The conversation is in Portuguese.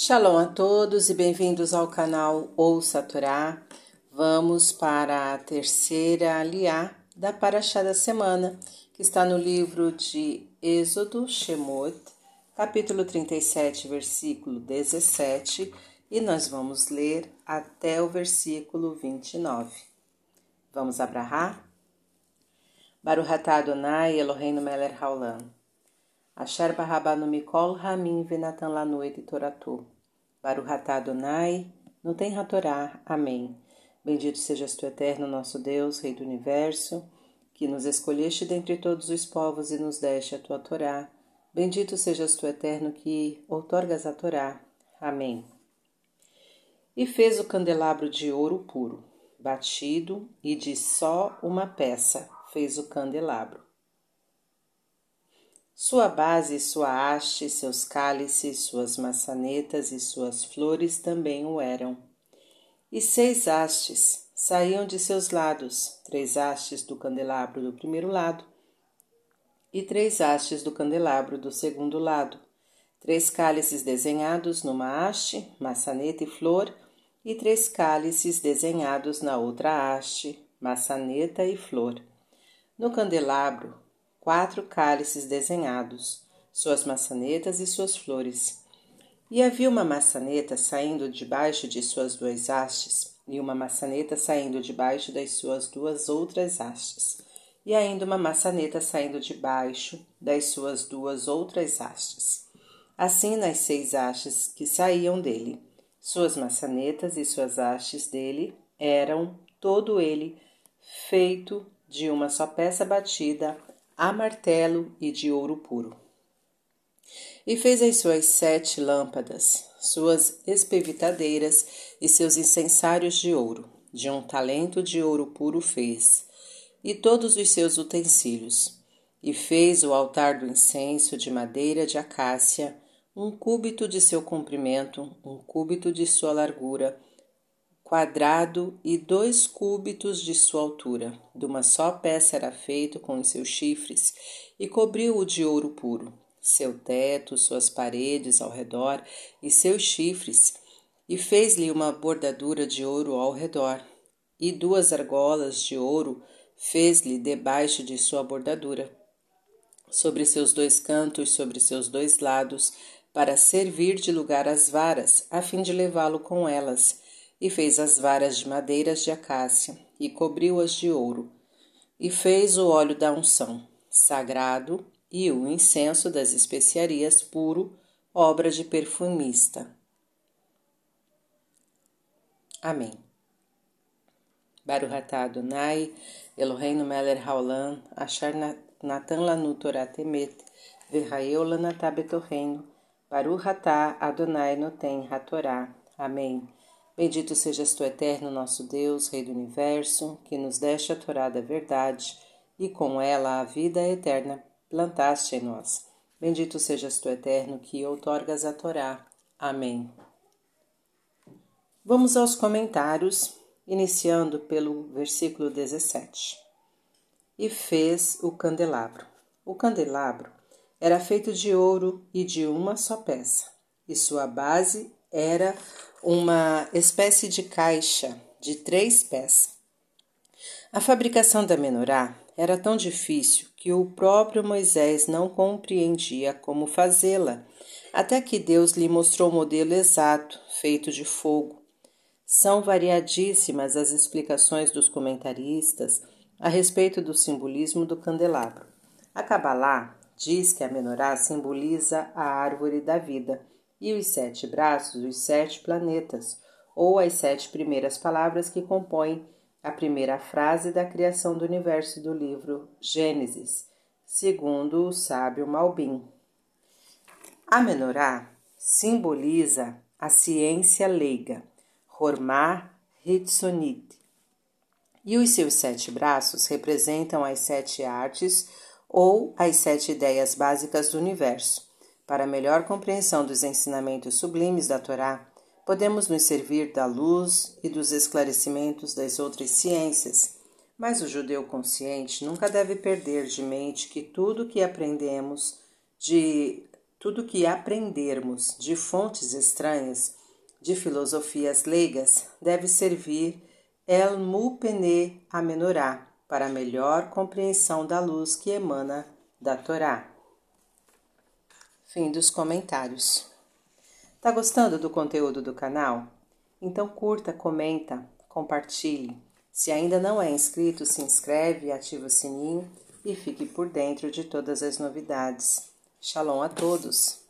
Shalom a todos e bem-vindos ao canal Ouça Torá. Vamos para a terceira aliá da Paraxá da semana, que está no livro de Êxodo, Shemot, capítulo 37, versículo 17, e nós vamos ler até o versículo 29. Vamos abrahar? Baruch atah Adonai Eloheinu melech haolam. Asher barabanu mikol ramin venatan lanu et toratu. Baruch atah Adonai, não tem ratorá. Amém. Bendito sejas tu, eterno nosso Deus, Rei do Universo, que nos escolheste dentre todos os povos e nos deste a tua Torá. Bendito sejas tu, eterno, que outorgas a Torá. Amém. E fez o candelabro de ouro puro, batido, e de só uma peça fez o candelabro. Sua base, sua haste, seus cálices, suas maçanetas e suas flores também o eram. E seis hastes saíam de seus lados, três hastes do candelabro do primeiro lado e três hastes do candelabro do segundo lado, três cálices desenhados numa haste, maçaneta e flor, e três cálices desenhados na outra haste, maçaneta e flor. No candelabro, quatro cálices desenhados, suas maçanetas e suas flores. E havia uma maçaneta saindo debaixo de suas duas hastes, e uma maçaneta saindo debaixo das suas duas outras hastes, e ainda uma maçaneta saindo debaixo das suas duas outras hastes. Assim nas seis hastes que saíam dele, suas maçanetas e suas hastes dele eram todo ele feito de uma só peça batida a martelo e de ouro puro. E fez as suas sete lâmpadas, suas espevitadeiras e seus incensários de ouro, de um talento de ouro puro fez, e todos os seus utensílios. E fez o altar do incenso de madeira de acácia, um cúbito de seu comprimento, um cúbito de sua largura, quadrado e dois cúbitos de sua altura. De uma só peça era feito com os seus chifres e cobriu-o de ouro puro. Seu teto, suas paredes ao redor e seus chifres, e fez-lhe uma bordadura de ouro ao redor, e duas argolas de ouro fez-lhe debaixo de sua bordadura. Sobre seus dois cantos, sobre seus dois lados, para servir de lugar às varas, a fim de levá-lo com elas e fez as varas de madeiras de acácia, e cobriu-as de ouro, e fez o óleo da unção, sagrado, e o incenso das especiarias puro, obra de perfumista. Amém. Baruch atah Adonai, Eloheinu melech haolam, asher natan lanu Torah temet, v'chaeu lanatah betorreino, Baruch atah Adonai noten hatorá. Amém. Bendito sejas tu, eterno nosso Deus, Rei do Universo, que nos deste a Torá da verdade e com ela a vida eterna plantaste em nós. Bendito sejas tu, eterno, que outorgas a Torá. Amém. Vamos aos comentários, iniciando pelo versículo 17. E fez o candelabro. O candelabro era feito de ouro e de uma só peça, e sua base era uma espécie de caixa de três pés. A fabricação da menorá era tão difícil que o próprio Moisés não compreendia como fazê-la, até que Deus lhe mostrou o modelo exato, feito de fogo. São variadíssimas as explicações dos comentaristas a respeito do simbolismo do candelabro. A Kabbalah diz que a menorá simboliza a árvore da vida e os sete braços, os sete planetas, ou as sete primeiras palavras que compõem a primeira frase da criação do universo do livro Gênesis, segundo o sábio Malbim. A menorá simboliza a ciência leiga, Hormar Hitsonit, e os seus sete braços representam as sete artes ou as sete ideias básicas do universo. Para melhor compreensão dos ensinamentos sublimes da Torá, podemos nos servir da luz e dos esclarecimentos das outras ciências, mas o judeu consciente nunca deve perder de mente que tudo que aprendemos de tudo que aprendermos de fontes estranhas, de filosofias leigas, deve servir El Mupene Amenorá para melhor compreensão da luz que emana da Torá. Fim dos comentários. Tá gostando do conteúdo do canal? Então curta, comenta, compartilhe. Se ainda não é inscrito, se inscreve, ativa o sininho e fique por dentro de todas as novidades. Shalom a todos!